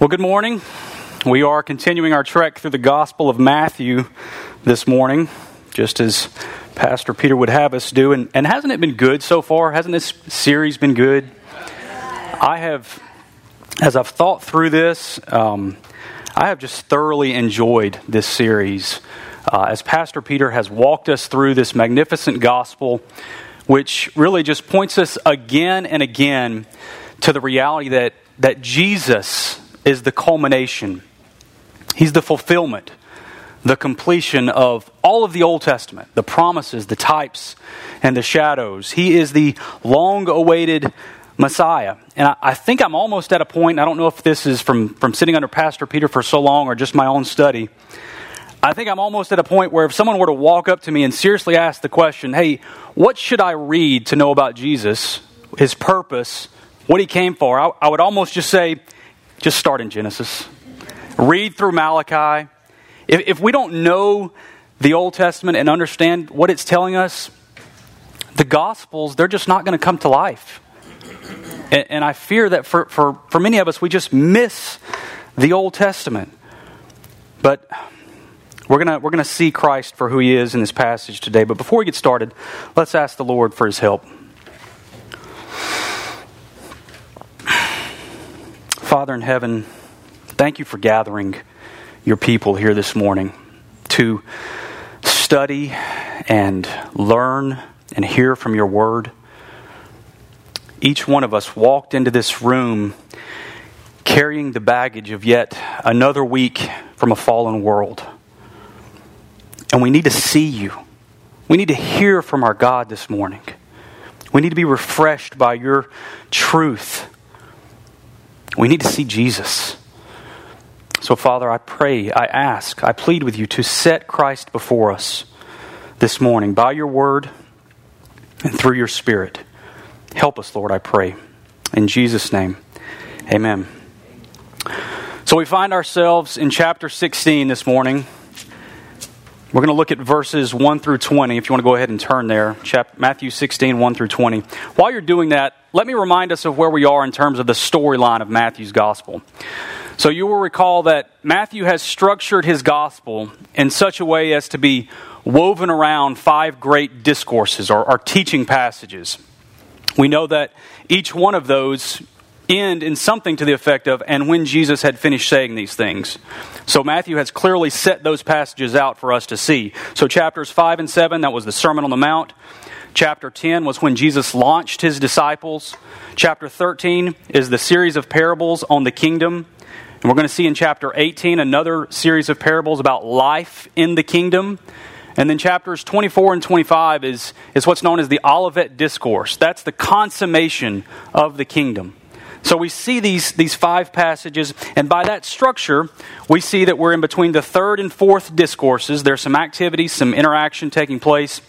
Well, good morning. We are continuing our trek through the Gospel of Matthew this morning, just as Pastor Peter would have us do. And, and hasn't it been good so far? Hasn't this series been good? I have, as I've thought through this, um, I have just thoroughly enjoyed this series. Uh, as Pastor Peter has walked us through this magnificent gospel, which really just points us again and again to the reality that, that Jesus is the culmination, He's the fulfillment, the completion of all of the Old Testament, the promises, the types, and the shadows. He is the long awaited Messiah. And I, I, think I'm almost at a point, I don't know if this is from, from sitting under Pastor Peter for so long or just my own study. I think I'm almost at a point where if someone were to walk up to me and seriously ask the question, hey, what should I read to know about Jesus, his purpose, what he came for? I, I would almost just say, just start in Genesis. Read through Malachi. If, if we don't know the Old Testament and understand what it's telling us, the Gospels, they're just not going to come to life. And, and I fear that for, for, for many of us, we just miss the Old Testament. But we're going we're going to see Christ for who he is in this passage today. But before we get started, let's ask the Lord for his help. Father in heaven, thank you for gathering your people here this morning to study and learn and hear from your word. Each one of us walked into this room carrying the baggage of yet another week from a fallen world. And we need to see you. We need to hear from our God this morning. We need to be refreshed by your truth we need to see Jesus. So, Father, I pray, I ask, I plead with you to set Christ before us this morning by your word and through your Spirit. Help us, Lord, I pray. In Jesus' name, amen. So, we find ourselves in chapter 16 this morning. We're going to look at verses 1 through 20, if you want to go ahead and turn there. Matthew 16, 1 through 20. While you're doing that, let me remind us of where we are in terms of the storyline of Matthew's gospel. So you will recall that Matthew has structured his gospel in such a way as to be woven around five great discourses or, or teaching passages. We know that each one of those end in something to the effect of, and when Jesus had finished saying these things. So Matthew has clearly set those passages out for us to see. So chapters 5 and 7, that was the Sermon on the Mount. Chapter 10 was when Jesus launched his disciples. Chapter 13 is the series of parables on the kingdom. And we're going to see in chapter 18 another series of parables about life in the kingdom. And then chapters 24 and 25 is, is what's known as the Olivet Discourse. That's the consummation of the kingdom. So we see these, these five passages, and by that structure, we see that we're in between the third and fourth discourses. There's some activity, some interaction taking place.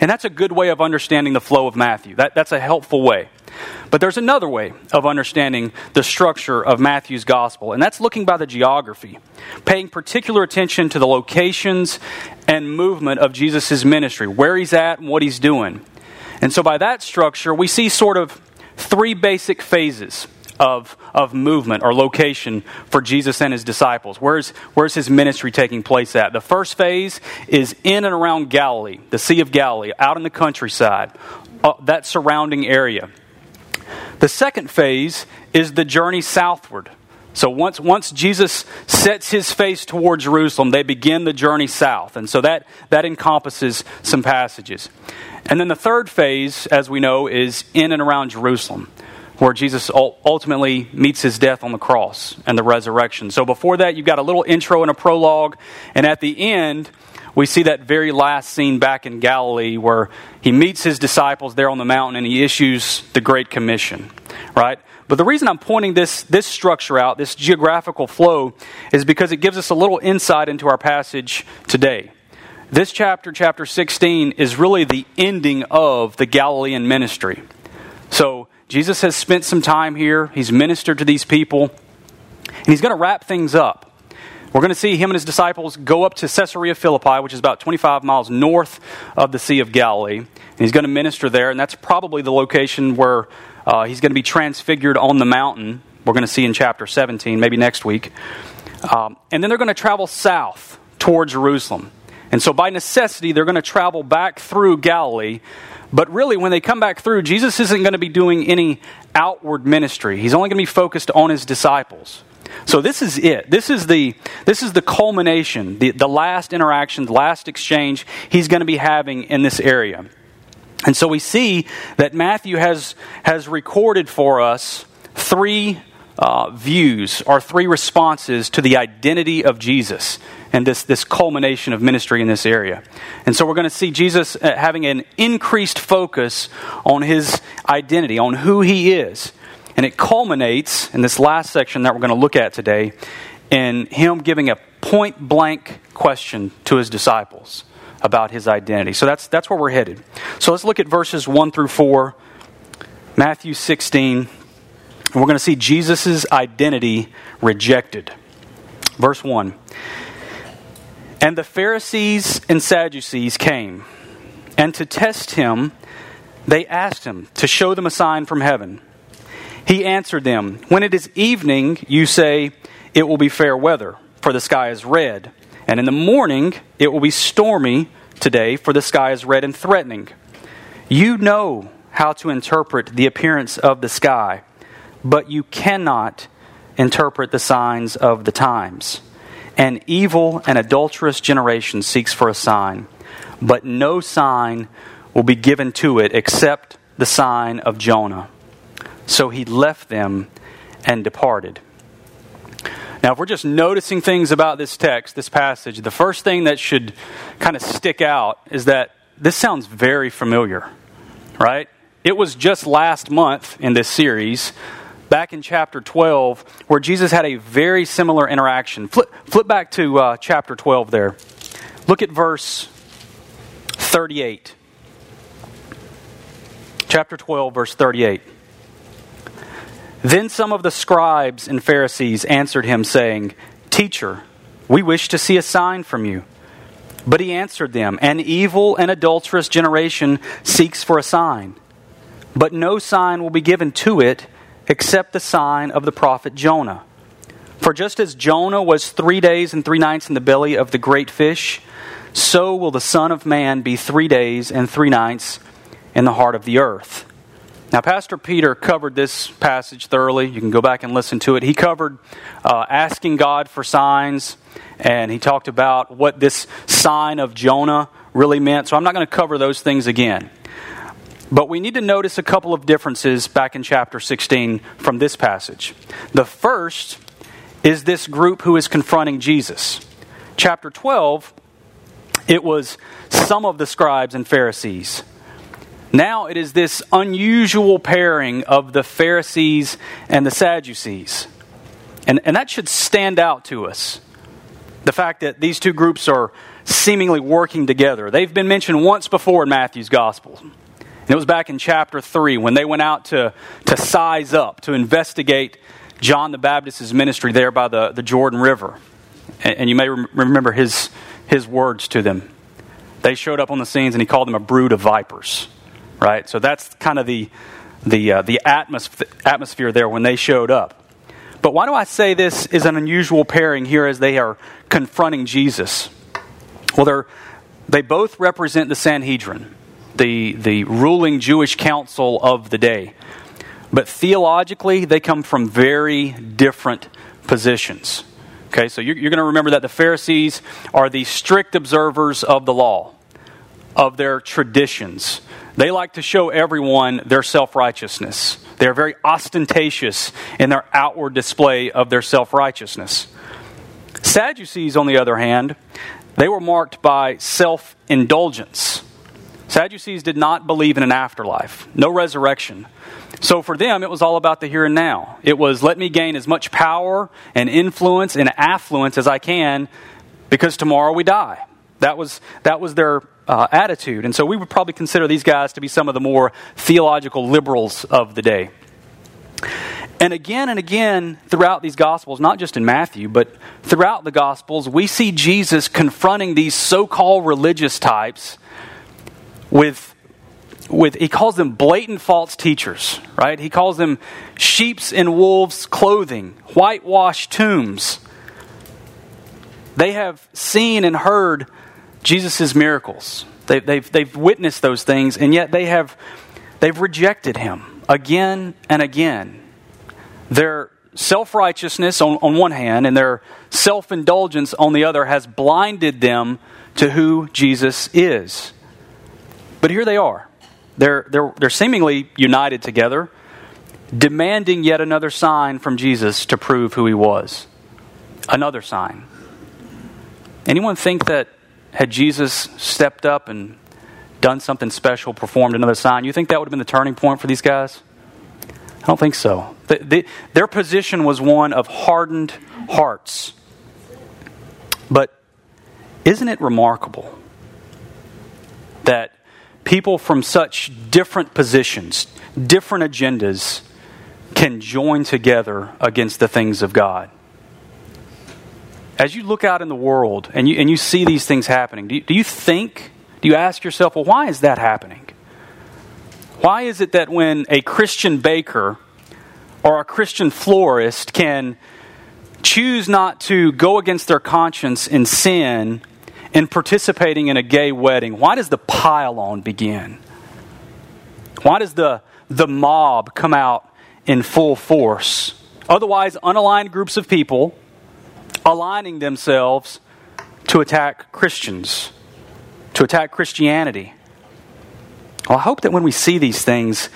And that's a good way of understanding the flow of Matthew. That, that's a helpful way. But there's another way of understanding the structure of Matthew's gospel, and that's looking by the geography, paying particular attention to the locations and movement of Jesus' ministry, where he's at and what he's doing. And so, by that structure, we see sort of three basic phases of, of movement or location for Jesus and his disciples. Where's, where's his ministry taking place at? The first phase is in and around Galilee, the Sea of Galilee, out in the countryside, uh, that surrounding area. The second phase is the journey southward. So once, once Jesus sets his face toward Jerusalem, they begin the journey south. And so that, that encompasses some passages. And then the third phase, as we know, is in and around Jerusalem where Jesus ultimately meets his death on the cross and the resurrection. So before that, you've got a little intro and a prologue, and at the end, we see that very last scene back in Galilee where he meets his disciples there on the mountain and he issues the Great Commission, right? But the reason I'm pointing this, this structure out, this geographical flow, is because it gives us a little insight into our passage today. This chapter, chapter 16, is really the ending of the Galilean ministry. So, Jesus has spent some time here, he's ministered to these people, and he's going to wrap things up. We're going to see him and his disciples go up to Caesarea Philippi, which is about 25 miles north of the Sea of Galilee. And he's going to minister there, and that's probably the location where uh, he's going to be transfigured on the mountain We're going to see in chapter 17, maybe next week. Um, and then they're going to travel south toward Jerusalem. And so, by necessity, they're going to travel back through Galilee. But really, when they come back through, Jesus isn't going to be doing any outward ministry. He's only going to be focused on his disciples. So this is it. This is the this is the culmination, the, the last interaction, the last exchange he's going to be having in this area. And so we see that Matthew has has recorded for us three uh, views or three responses to the identity of Jesus and this, this culmination of ministry in this area. And so we're going to see Jesus uh, having an increased focus on his identity, on who he is. And it culminates in this last section that we're going to look at today in him giving a point blank question to his disciples about his identity. So that's, that's where we're headed. So let's look at verses 1 through 4, Matthew 16. And we're going to see Jesus' identity rejected. Verse 1 And the Pharisees and Sadducees came, and to test him, they asked him to show them a sign from heaven. He answered them, When it is evening, you say, It will be fair weather, for the sky is red. And in the morning, it will be stormy today, for the sky is red and threatening. You know how to interpret the appearance of the sky but you cannot interpret the signs of the times. An evil and adulterous generation seeks for a sign, but no sign will be given to it except the sign of Jonah. So he left them and departed. Now, if we're just noticing things about this text, this passage, the first thing that should kind of stick out is that this sounds very familiar, right? It was just last month in this series back in chapter 12 where Jesus had a very similar interaction. Flip, flip back to uh, chapter 12 there. Look at verse 38. Chapter 12, verse 38. Then some of the scribes and Pharisees answered him, saying, Teacher, we wish to see a sign from you. But he answered them, An evil and adulterous generation seeks for a sign, but no sign will be given to it except the sign of the prophet Jonah. For just as Jonah was three days and three nights in the belly of the great fish, so will the Son of Man be three days and three nights in the heart of the earth. Now, Pastor Peter covered this passage thoroughly. You can go back and listen to it. He covered uh, asking God for signs, and he talked about what this sign of Jonah really meant. So I'm not going to cover those things again. But we need to notice a couple of differences back in chapter 16 from this passage. The first is this group who is confronting Jesus. Chapter 12, it was some of the scribes and Pharisees. Now it is this unusual pairing of the Pharisees and the Sadducees. And, and that should stand out to us. The fact that these two groups are seemingly working together. They've been mentioned once before in Matthew's Gospel. And it was back in chapter 3 when they went out to, to size up, to investigate John the Baptist's ministry there by the, the Jordan River. And, and you may rem- remember his, his words to them. They showed up on the scenes and he called them a brood of vipers. Right? So that's kind of the, the, uh, the atmos- atmosphere there when they showed up. But why do I say this is an unusual pairing here as they are confronting Jesus? Well, they both represent the Sanhedrin the, the ruling Jewish council of the day. But theologically, they come from very different positions. Okay, so you're, you're going to remember that the Pharisees are the strict observers of the law, of their traditions. They like to show everyone their self righteousness. They're very ostentatious in their outward display of their self righteousness. Sadducees, on the other hand, they were marked by self indulgence. Sadducees did not believe in an afterlife, no resurrection. So for them, it was all about the here and now. It was let me gain as much power and influence and affluence as I can because tomorrow we die. That was, that was their uh, attitude. And so we would probably consider these guys to be some of the more theological liberals of the day. And again and again throughout these Gospels, not just in Matthew, but throughout the Gospels, we see Jesus confronting these so called religious types with, with he calls them blatant false teachers, right? He calls them sheep's and wolves' clothing, whitewashed tombs. They have seen and heard Jesus' miracles. They, they've, they've witnessed those things, and yet they have they've rejected him again and again. Their self righteousness on, on one hand and their self indulgence on the other has blinded them to who Jesus is. But here they are. They're, they're, they're seemingly united together, demanding yet another sign from Jesus to prove who he was. Another sign. Anyone think that had Jesus stepped up and done something special, performed another sign, you think that would have been the turning point for these guys? I don't think so. The, the, their position was one of hardened hearts. But isn't it remarkable that people from such different positions, different agendas, can join together against the things of God? As you look out in the world and you, and you see these things happening, do you, do you think, do you ask yourself, well, why is that happening? Why is it that when a Christian baker or a Christian florist can choose not to go against their conscience in sin in participating in a gay wedding, why does the pile on begin? Why does the, the mob come out in full force? Otherwise, unaligned groups of people aligning themselves to attack Christians, to attack Christianity. Well, I hope that when we see these things,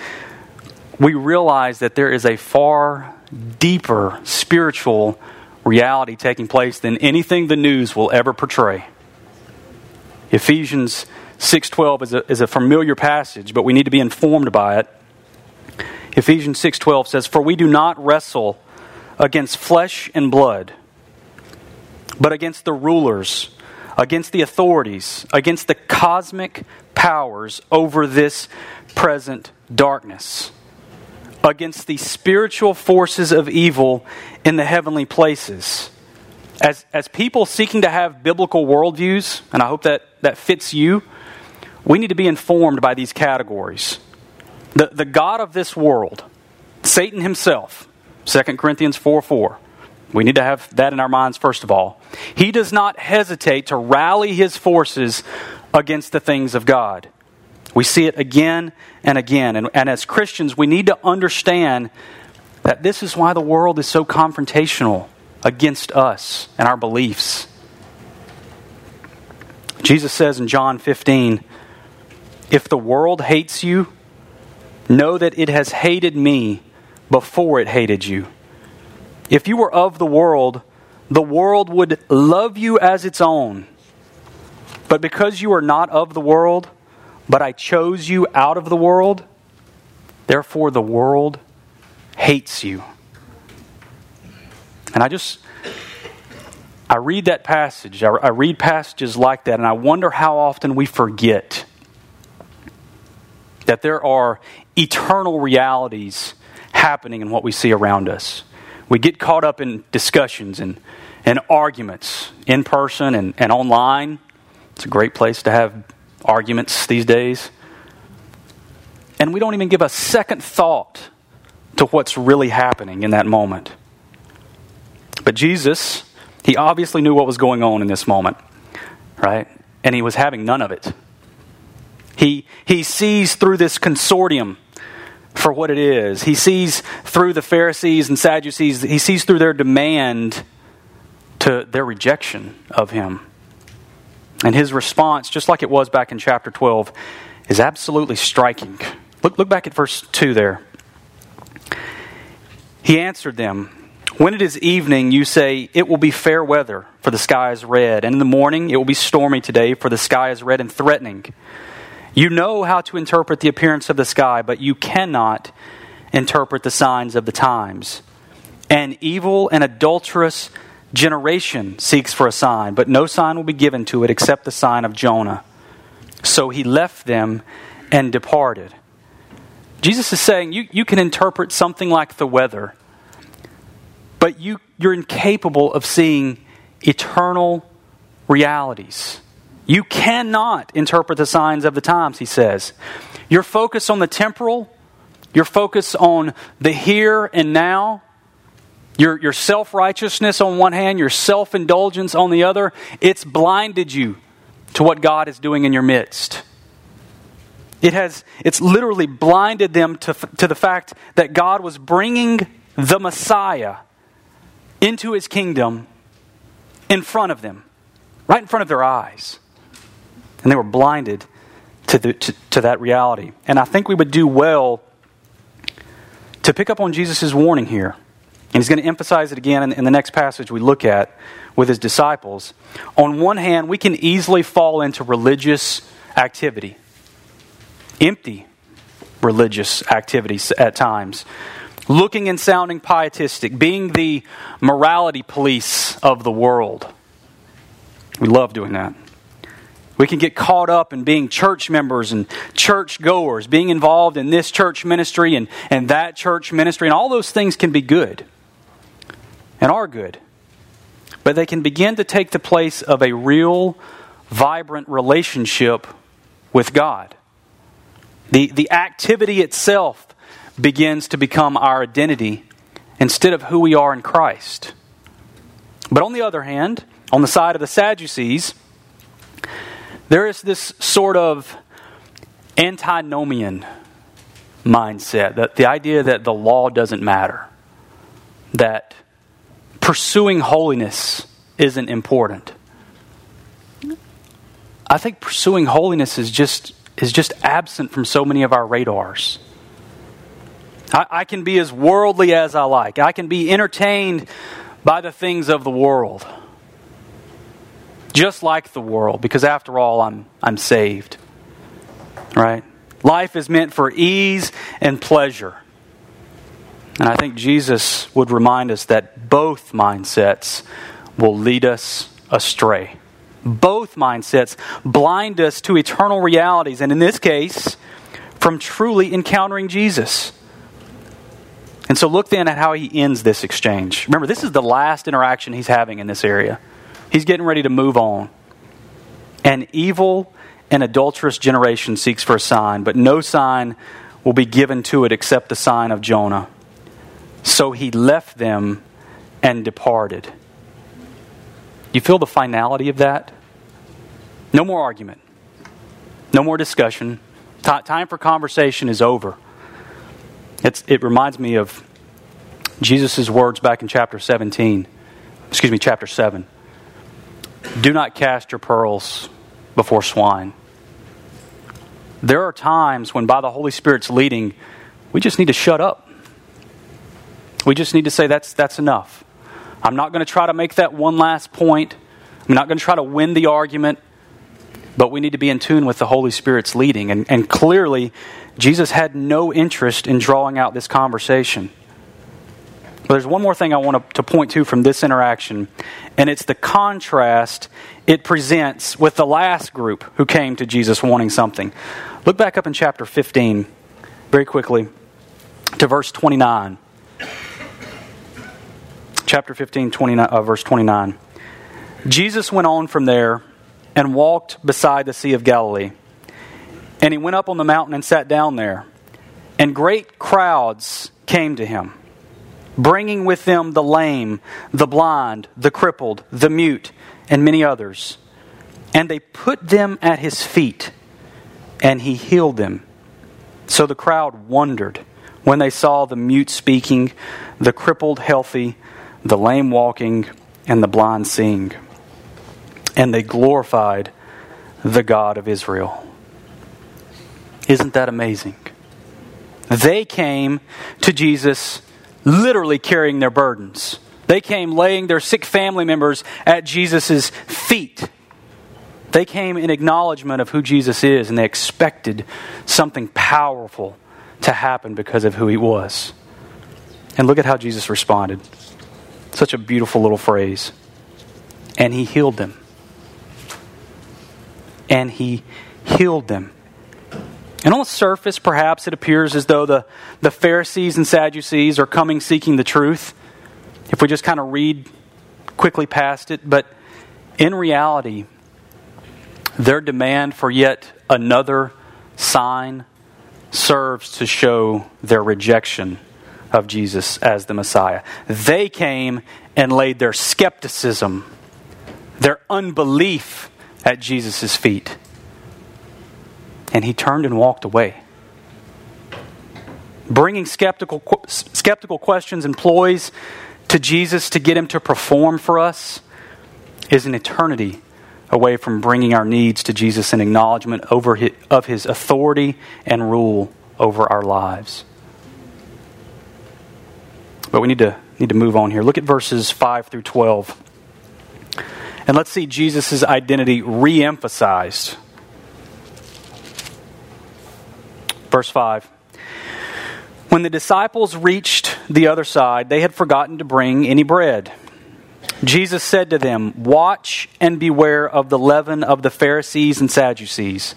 we realize that there is a far deeper spiritual reality taking place than anything the news will ever portray. Ephesians 6:12 is a, is a familiar passage, but we need to be informed by it. Ephesians 6:12 says, "For we do not wrestle against flesh and blood, but against the rulers, against the authorities, against the cosmic powers over this present darkness." against the spiritual forces of evil in the heavenly places. As, as people seeking to have biblical worldviews, and I hope that, that fits you, we need to be informed by these categories. The, the God of this world, Satan himself, 2 Corinthians 4 4. We need to have that in our minds, first of all. He does not hesitate to rally his forces against the things of God. We see it again and again. And, and as Christians, we need to understand that this is why the world is so confrontational against us and our beliefs. Jesus says in John 15, If the world hates you, know that it has hated me before it hated you. If you were of the world, the world would love you as its own. But because you are not of the world, but I chose you out of the world, therefore the world hates you. And I just, I read that passage, I, read passages like that, and I wonder how often we forget that there are eternal realities happening in what we see around us. We get caught up in discussions and, and arguments in person and, and online. It's a great place to have arguments these days. And we don't even give a second thought to what's really happening in that moment. But Jesus, he obviously knew what was going on in this moment, right? And he was having none of it. He, he sees through this consortium for what it is. He sees through the Pharisees and Sadducees, he sees through their demand to their rejection of him. And his response, just like it was back in chapter 12, is absolutely striking. Look, look back at verse 2 there. He answered them, When it is evening, you say, It will be fair weather, for the sky is red. And in the morning, it will be stormy today, for the sky is red and threatening. You know how to interpret the appearance of the sky, but you cannot interpret the signs of the times. An evil and adulterous generation seeks for a sign, but no sign will be given to it except the sign of Jonah. So he left them and departed. Jesus is saying you, you can interpret something like the weather, but you, you're incapable of seeing eternal realities. You cannot interpret the signs of the times, he says. Your focus on the temporal, your focus on the here and now, your, your self righteousness on one hand, your self indulgence on the other, it's blinded you to what God is doing in your midst. It has, it's literally blinded them to, to the fact that God was bringing the Messiah into his kingdom in front of them, right in front of their eyes. And they were blinded to, the, to, to that reality. And I think we would do well to pick up on Jesus' warning here. And he's going to emphasize it again in, in the next passage we look at with his disciples. On one hand, we can easily fall into religious activity, empty religious activities at times, looking and sounding pietistic, being the morality police of the world. We love doing that. We can get caught up in being church members and church goers, being involved in this church ministry and, and that church ministry, and all those things can be good and are good. But they can begin to take the place of a real, vibrant relationship with God. The, the activity itself begins to become our identity instead of who we are in Christ. But on the other hand, on the side of the Sadducees, there is this sort of antinomian mindset that the idea that the law doesn't matter, that pursuing holiness isn't important. I think pursuing holiness is just is just absent from so many of our radars. I, I can be as worldly as I like. I can be entertained by the things of the world just like the world, because after all, I'm, I'm saved. Right? Life is meant for ease and pleasure. And I think Jesus would remind us that both mindsets will lead us astray. Both mindsets blind us to eternal realities, and in this case, from truly encountering Jesus. And so look then at how he ends this exchange. Remember, this is the last interaction he's having in this area. He's getting ready to move on. An evil and adulterous generation seeks for a sign, but no sign will be given to it except the sign of Jonah. So he left them and departed. You feel the finality of that? No more argument. No more discussion. T- time for conversation is over. It's, it reminds me of Jesus' words back in chapter 17. Excuse me, chapter 7. Do not cast your pearls before swine. There are times when, by the Holy Spirit's leading, we just need to shut up. We just need to say, that's, that's enough. I'm not going to try to make that one last point. I'm not going to try to win the argument, but we need to be in tune with the Holy Spirit's leading. And, and clearly, Jesus had no interest in drawing out this conversation. But there's one more thing I want to, point to from this interaction, and it's the contrast it presents with the last group who came to Jesus wanting something. Look back up in chapter 15 very quickly to verse 29. Chapter 15, 29 uh, verse 29. Jesus went on from there and walked beside the Sea of Galilee. And he went up on the mountain and sat down there. And great crowds came to him bringing with them the lame, the blind, the crippled, the mute, and many others. And they put them at his feet, and he healed them. So the crowd wondered when they saw the mute speaking, the crippled healthy, the lame walking, and the blind seeing. And they glorified the God of Israel. Isn't that amazing? They came to Jesus literally carrying their burdens. They came laying their sick family members at Jesus' feet. They came in acknowledgement of who Jesus is, and they expected something powerful to happen because of who he was. And look at how Jesus responded. Such a beautiful little phrase. And he healed them. And he healed them. And on the surface, perhaps it appears as though the, the Pharisees and Sadducees are coming seeking the truth, if we just kind of read quickly past it. But in reality, Their demand for yet another sign serves to show their rejection of Jesus as the Messiah. They came and laid their skepticism, their unbelief at Jesus' feet. And he turned and walked away. Bringing skeptical, skeptical questions and ploys to Jesus to get him to perform for us is an eternity away from bringing our needs to Jesus in acknowledgement over his, of his authority and rule over our lives. But we need to, need to move on here. Look at verses 5 through 12. And let's see Jesus' identity re emphasized. Verse 5. When the disciples reached the other side, they had forgotten to bring any bread. Jesus said to them, Watch and beware of the leaven of the Pharisees and Sadducees.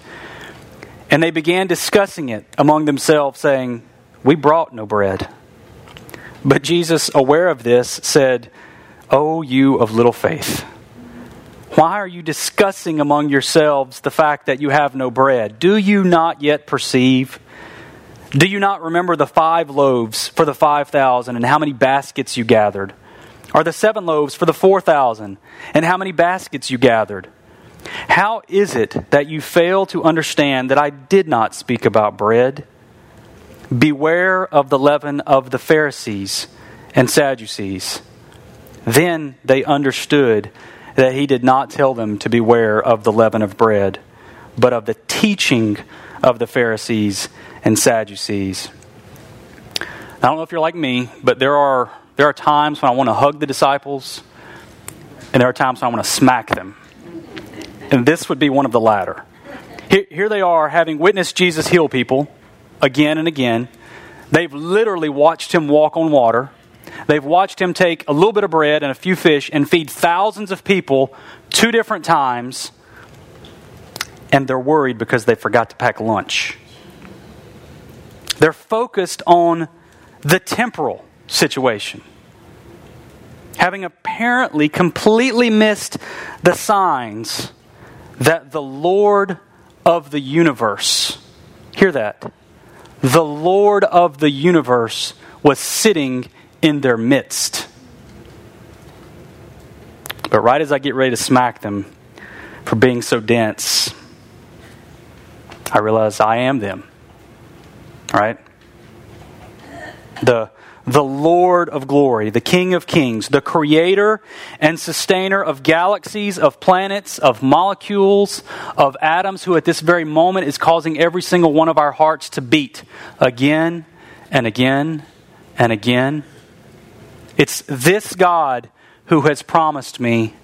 And they began discussing it among themselves, saying, We brought no bread. But Jesus, aware of this, said, O you of little faith, why are you discussing among yourselves the fact that you have no bread? Do you not yet perceive? Do you not remember the five loaves for the five thousand and how many baskets you gathered? Or the seven loaves for the four thousand and how many baskets you gathered? How is it that you fail to understand that I did not speak about bread? Beware of the leaven of the Pharisees and Sadducees. Then they understood that he did not tell them to beware of the leaven of bread, but of the teaching of the Pharisees and Sadducees. I don't know if you're like me, but there are, there are times when I want to hug the disciples, and there are times when I want to smack them. And this would be one of the latter. Here, here they are, having witnessed Jesus heal people again and again. They've literally watched him walk on water. They've watched him take a little bit of bread and a few fish and feed thousands of people two different times. And they're worried because they forgot to pack lunch. They're focused on the temporal situation. Having apparently completely missed the signs that the Lord of the universe, hear that, the Lord of the universe was sitting in their midst. But right as I get ready to smack them for being so dense, I realize I am them. Right? The, the Lord of glory, the King of kings, the creator and sustainer of galaxies, of planets, of molecules, of atoms, who at this very moment is causing every single one of our hearts to beat again and again and again. It's this God who has promised me,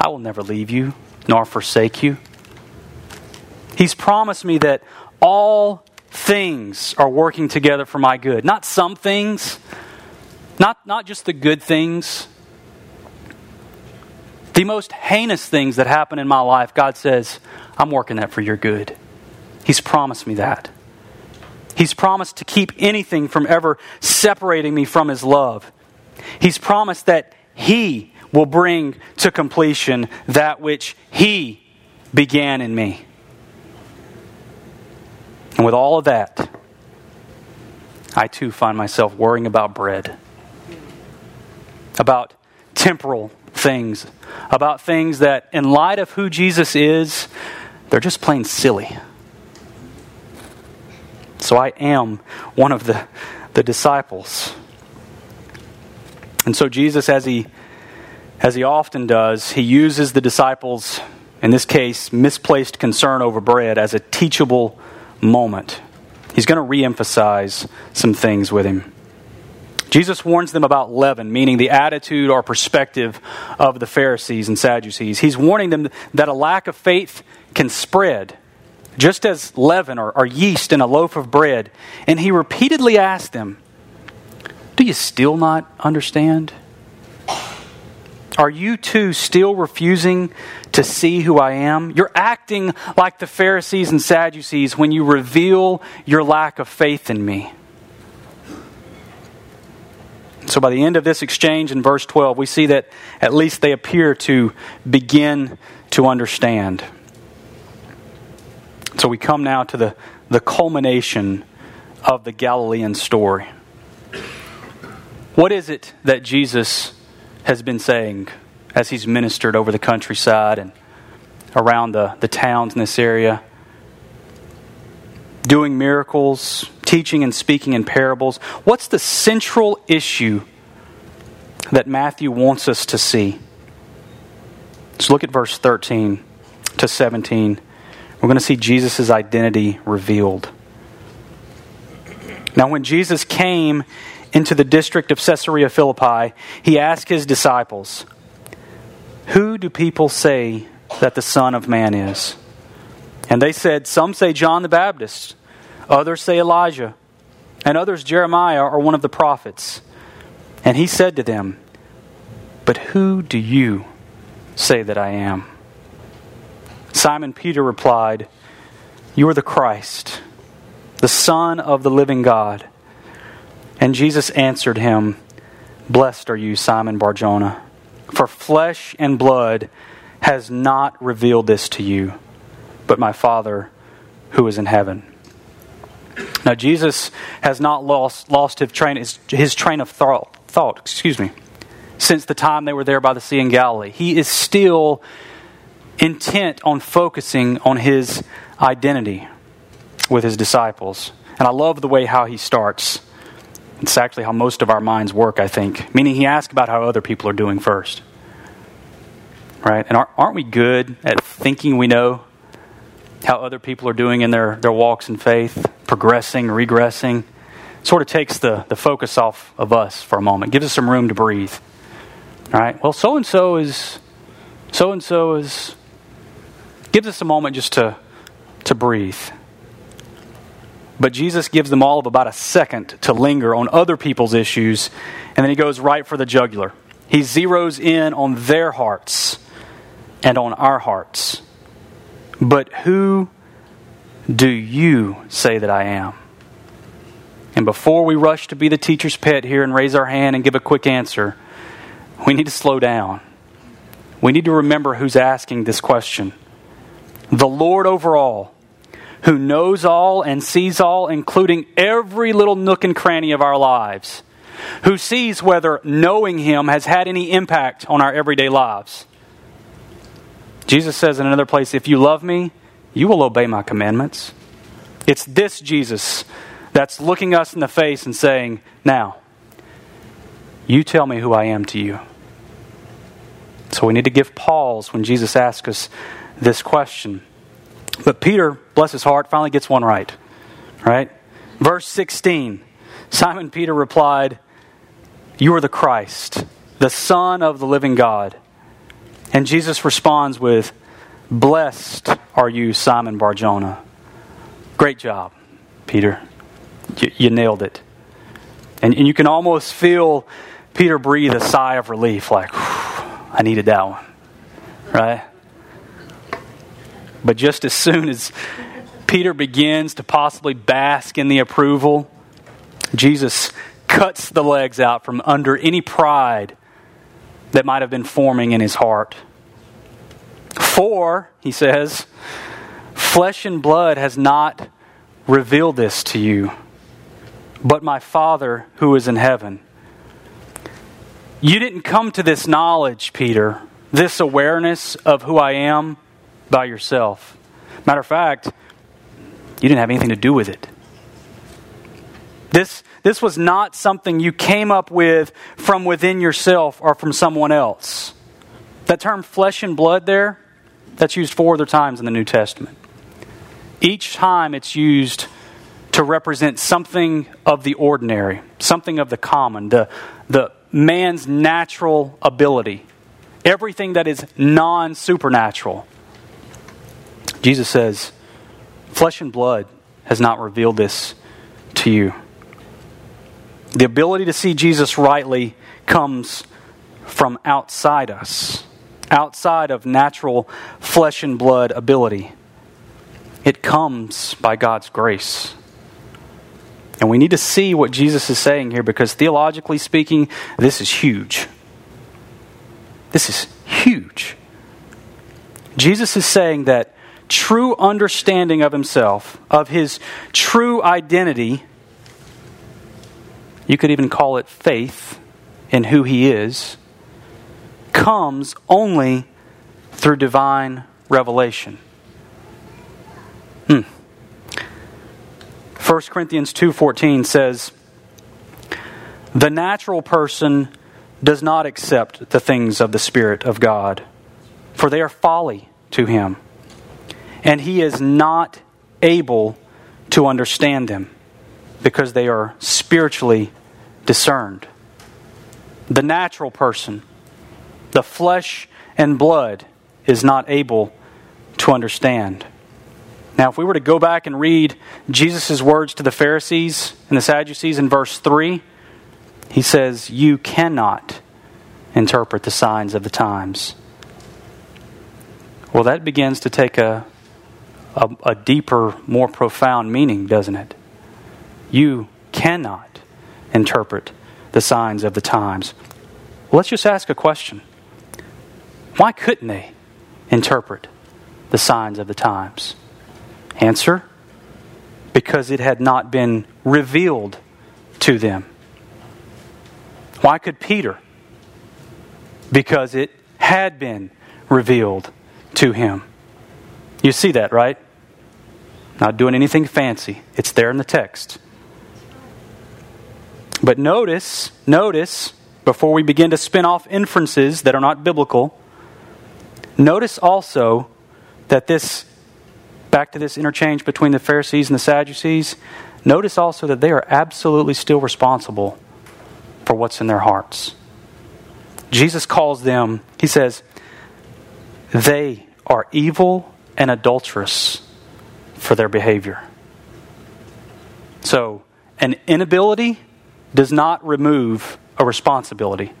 I will never leave you nor forsake you. He's promised me that all things are working together for my good. Not some things, not, not just the good things. The most heinous things that happen in my life, God says, I'm working that for your good. He's promised me that. He's promised to keep anything from ever separating me from His love. He's promised that He will bring to completion that which He began in me. And with all of that, I too find myself worrying about bread, about temporal things, about things that, in light of who Jesus is, they're just plain silly. So I am one of the, the disciples. And so Jesus, as he, as he often does, he uses the disciples, in this case, misplaced concern over bread, as a teachable moment. He's going to reemphasize some things with him. Jesus warns them about leaven, meaning the attitude or perspective of the Pharisees and Sadducees. He's warning them that a lack of faith can spread, just as leaven or, or yeast in a loaf of bread. And he repeatedly asked them, Do you still not understand? Are you too still refusing to see who I am? You're acting like the Pharisees and Sadducees when you reveal your lack of faith in me. So, by the end of this exchange in verse 12, we see that at least they appear to begin to understand. So we come now to the, the culmination of the Galilean story. What is it that Jesus has been saying as he's ministered over the countryside and around the, the towns in this area? Doing miracles, teaching and speaking in parables. What's the central issue that Matthew wants us to see? Let's look at verse 13 to 17. We're going to see Jesus' identity revealed. Now, when Jesus came into the district of Caesarea Philippi, he asked his disciples, Who do people say that the Son of Man is? And they said, Some say John the Baptist, others say Elijah, and others Jeremiah or one of the prophets. And he said to them, But who do you say that I am? Simon Peter replied, You are the Christ, the Son of the living God. And Jesus answered him, Blessed are you, Simon Barjona, for flesh and blood has not revealed this to you, but my Father who is in heaven. Now, Jesus has not lost, lost his, train, his, his train of thought, thought excuse me, since the time they were there by the sea in Galilee. He is still intent on focusing on his identity with his disciples. And I love the way how he starts. It's actually how most of our minds work, I think. Meaning he asks about how other people are doing first. Right? And aren't we good at thinking we know how other people are doing in their, their walks in faith, progressing, regressing? sort of takes the, the focus off of us for a moment, gives us some room to breathe. All right? Well, so and so is so and so is gives us a moment just to, to breathe. But Jesus gives them all of about a second to linger on other people's issues, and then he goes right for the jugular. He zeroes in on their hearts and on our hearts. But who do you say that I am? And before we rush to be the teacher's pet here and raise our hand and give a quick answer, we need to slow down. We need to remember who's asking this question the Lord over all, who knows all and sees all, including every little nook and cranny of our lives, who sees whether knowing Him has had any impact on our everyday lives. Jesus says in another place, If you love me, you will obey my commandments. It's this Jesus that's looking us in the face and saying, Now, you tell me who I am to you. So we need to give pause when Jesus asks us this question. But Peter, bless his heart, finally gets one right. Right? Verse 16 Simon Peter replied, You are the Christ, the Son of the living God. And Jesus responds with, Blessed are you, Simon Barjona. Great job, Peter. You, you nailed it. And, and you can almost feel Peter breathe a sigh of relief, like, I needed that one. Right? But just as soon as Peter begins to possibly bask in the approval, Jesus cuts the legs out from under any pride that might have been forming in his heart. For, he says, flesh and blood has not revealed this to you, but my Father who is in heaven. You didn't come to this knowledge, Peter, this awareness of who I am by yourself. Matter of fact, you didn't have anything to do with it. This, this was not something you came up with from within yourself or from someone else. That term flesh and blood there, that's used four other times in the New Testament. Each time it's used to represent something of the ordinary, something of the common, the, the man's natural ability, everything that is non supernatural. Jesus says, Flesh and blood has not revealed this to you. The ability to see Jesus rightly comes from outside us, outside of natural flesh and blood ability. It comes by God's grace. And we need to see what Jesus is saying here because theologically speaking, this is huge. This is huge. Jesus is saying that true understanding of himself, of his true identity, you could even call it faith in who he is, comes only through divine revelation. Hmm. 1 Corinthians 2:14 says, "The natural person does not accept the things of the spirit of God, for they are folly to him, and he is not able to understand them because they are spiritually discerned." The natural person, the flesh and blood is not able to understand. Now, if we were to go back and read Jesus' words to the Pharisees and the Sadducees in verse 3, he says, You cannot interpret the signs of the times. Well, that begins to take a, a, a deeper, more profound meaning, doesn't it? You cannot interpret the signs of the times. Let's just ask a question. Why couldn't they interpret the signs of the times? Answer because it had not been revealed to them. Why could Peter? Because it had been revealed to him. You see that, right? Not doing anything fancy. It's there in the text. But notice, notice, before we begin to spin off inferences that are not biblical, notice also that this back to this interchange between the Pharisees and the Sadducees, notice also that they are absolutely still responsible for what's in their hearts. Jesus calls them, he says, they are evil and adulterous for their behavior. So, an inability does not remove a responsibility.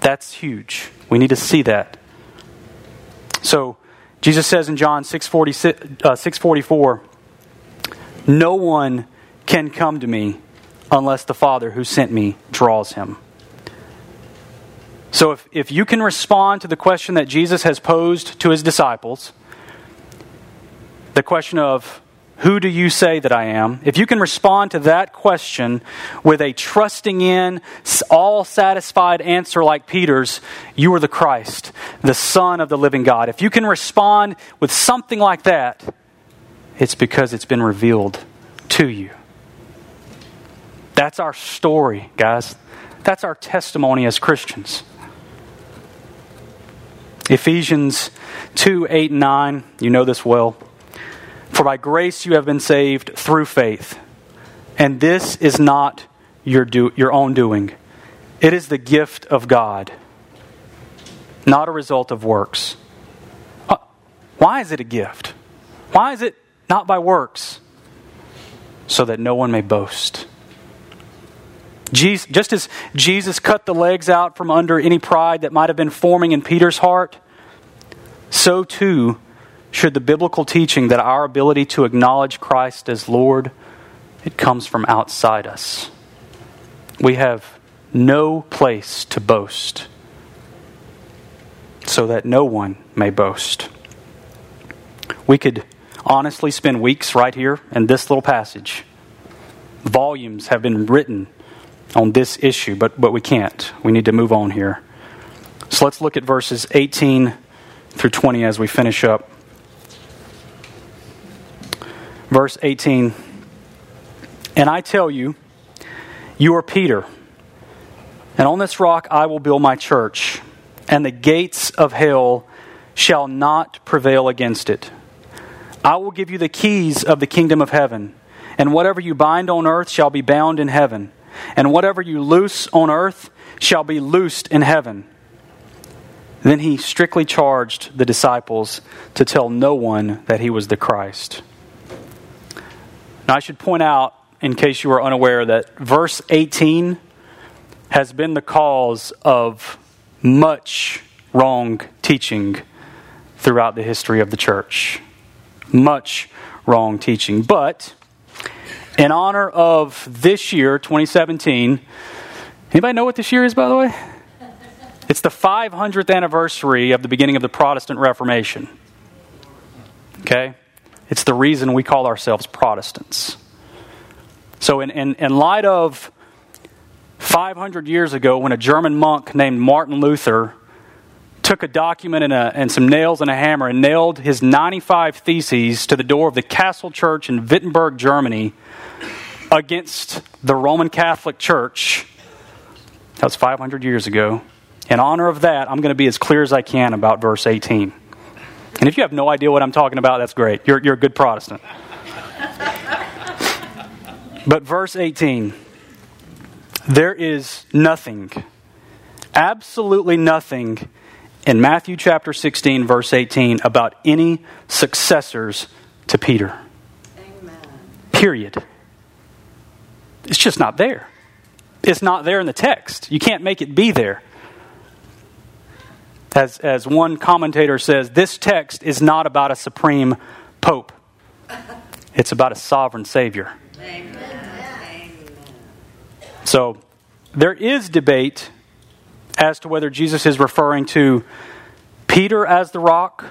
That's huge. We need to see that. So, Jesus says in John 6:44, uh, 6, No one can come to me unless the Father who sent me draws him. So if, if you can respond to the question that Jesus has posed to his disciples, the question of, who do you say that I am? If you can respond to that question with a trusting in, all satisfied answer like Peter's, you are the Christ, the Son of the living God. If you can respond with something like that, it's because it's been revealed to you. That's our story, guys. That's our testimony as Christians. Ephesians 2 8 and 9, you know this well. For by grace you have been saved through faith. And this is not your, do, your own doing, it is the gift of God, not a result of works. Uh, why is it a gift? Why is it not by works? So that no one may boast. Jesus, just as Jesus cut the legs out from under any pride that might have been forming in Peter's heart, so too should the biblical teaching that our ability to acknowledge Christ as Lord it comes from outside us. We have no place to boast so that no one may boast. We could honestly spend weeks right here in this little passage. Volumes have been written on this issue, but, but we can't. We need to move on here. So let's look at verses 18 through 20 as we finish up. Verse 18 And I tell you, you are Peter, and on this rock I will build my church, and the gates of hell shall not prevail against it. I will give you the keys of the kingdom of heaven, and whatever you bind on earth shall be bound in heaven, and whatever you loose on earth shall be loosed in heaven. Then he strictly charged the disciples to tell no one that he was the Christ. Now, I should point out, in case you are unaware, that verse 18 has been the cause of much wrong teaching throughout the history of the church. Much wrong teaching. But, in honor of this year, 2017, anybody know what this year is, by the way? It's the 500th anniversary of the beginning of the Protestant Reformation. Okay? It's the reason we call ourselves Protestants. So, in, in, in light of 500 years ago, when a German monk named Martin Luther took a document and, a, and some nails and a hammer and nailed his 95 theses to the door of the Castle Church in Wittenberg, Germany, against the Roman Catholic Church. That was 500 years ago. In honor of that, I'm going to be as clear as I can about verse 18. And if you have no idea what I'm talking about, that's great. You're, you're a good Protestant. but verse 18 there is nothing, absolutely nothing in Matthew chapter 16, verse 18, about any successors to Peter. Amen. Period. It's just not there. It's not there in the text. You can't make it be there. As, as one commentator says, this text is not about a supreme pope, it's about a sovereign Savior. Amen. So there is debate as to whether Jesus is referring to Peter as the rock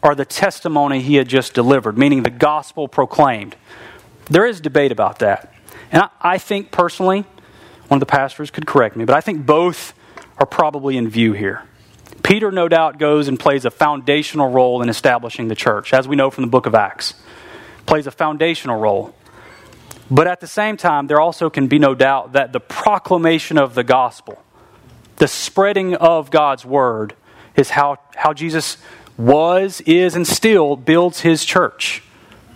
or the testimony he had just delivered, meaning the gospel proclaimed. There is debate about that. And I, I think personally, one of the pastors could correct me, but I think both are probably in view here. Peter, no doubt, goes and plays a foundational role in establishing the church, as we know from the book of Acts. Plays a foundational role. But at the same time, there also can be no doubt that the proclamation of the gospel, the spreading of God's word, is how, how Jesus was, is, and still builds his church.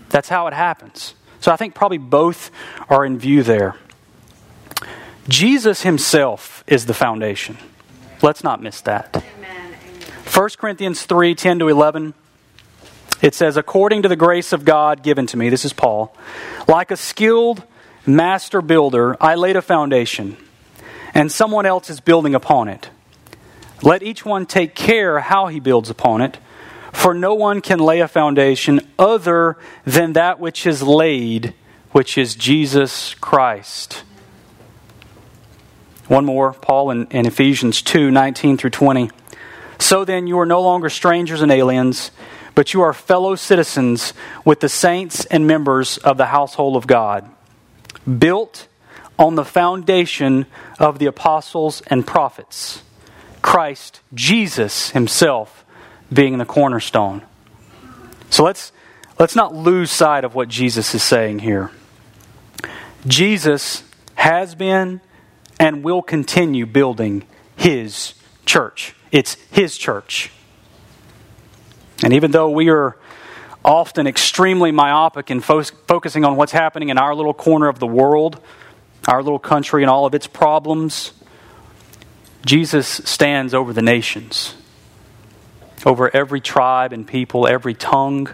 That's how it happens. So I think probably both are in view there. Jesus himself is the foundation. Let's not miss that. Amen. 1 Corinthians 3 10 to 11. It says, According to the grace of God given to me, this is Paul, like a skilled master builder, I laid a foundation, and someone else is building upon it. Let each one take care how he builds upon it, for no one can lay a foundation other than that which is laid, which is Jesus Christ. One more, Paul in, in Ephesians 2 19 through 20. So then, you are no longer strangers and aliens, but you are fellow citizens with the saints and members of the household of God, built on the foundation of the apostles and prophets, Christ Jesus Himself being the cornerstone. So let's, let's not lose sight of what Jesus is saying here. Jesus has been and will continue building his church. It's his church. And even though we are often extremely myopic in fo- focusing on what's happening in our little corner of the world, our little country, and all of its problems, Jesus stands over the nations, over every tribe and people, every tongue,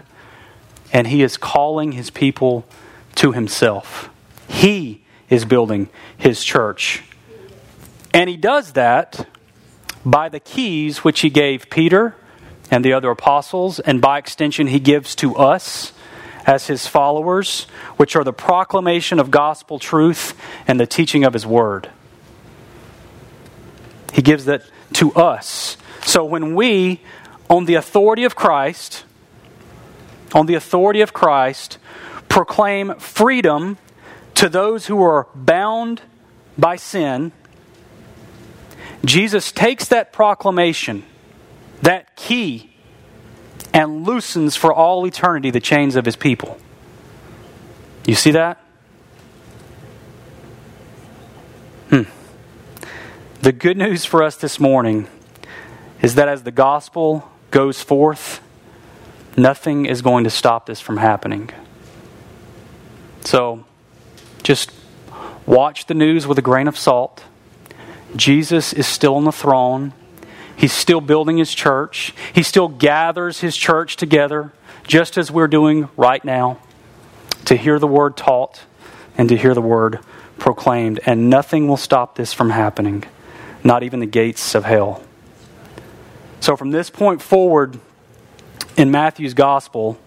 and he is calling his people to himself. He is building his church. And he does that by the keys which he gave Peter and the other apostles, and by extension, he gives to us as his followers, which are the proclamation of gospel truth and the teaching of his word. He gives that to us. So when we, on the authority of Christ, on the authority of Christ, proclaim freedom to those who are bound by sin, Jesus takes that proclamation, that key, and loosens for all eternity the chains of his people. You see that? Hmm. The good news for us this morning is that as the gospel goes forth, nothing is going to stop this from happening. So, just watch the news with a grain of salt Jesus is still on the throne. He's still building his church. He still gathers his church together, just as we're doing right now, to hear the word taught and to hear the word proclaimed. And nothing will stop this from happening, not even the gates of hell. So, from this point forward in Matthew's gospel,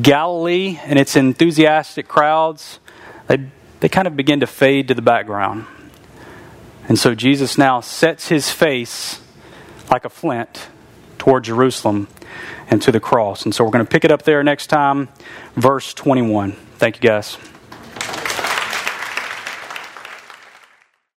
Galilee and its enthusiastic crowds, they, they kind of begin to fade to the background. And so Jesus now sets his face like a flint toward Jerusalem and to the cross. And so we're going to pick it up there next time, verse 21. Thank you, guys.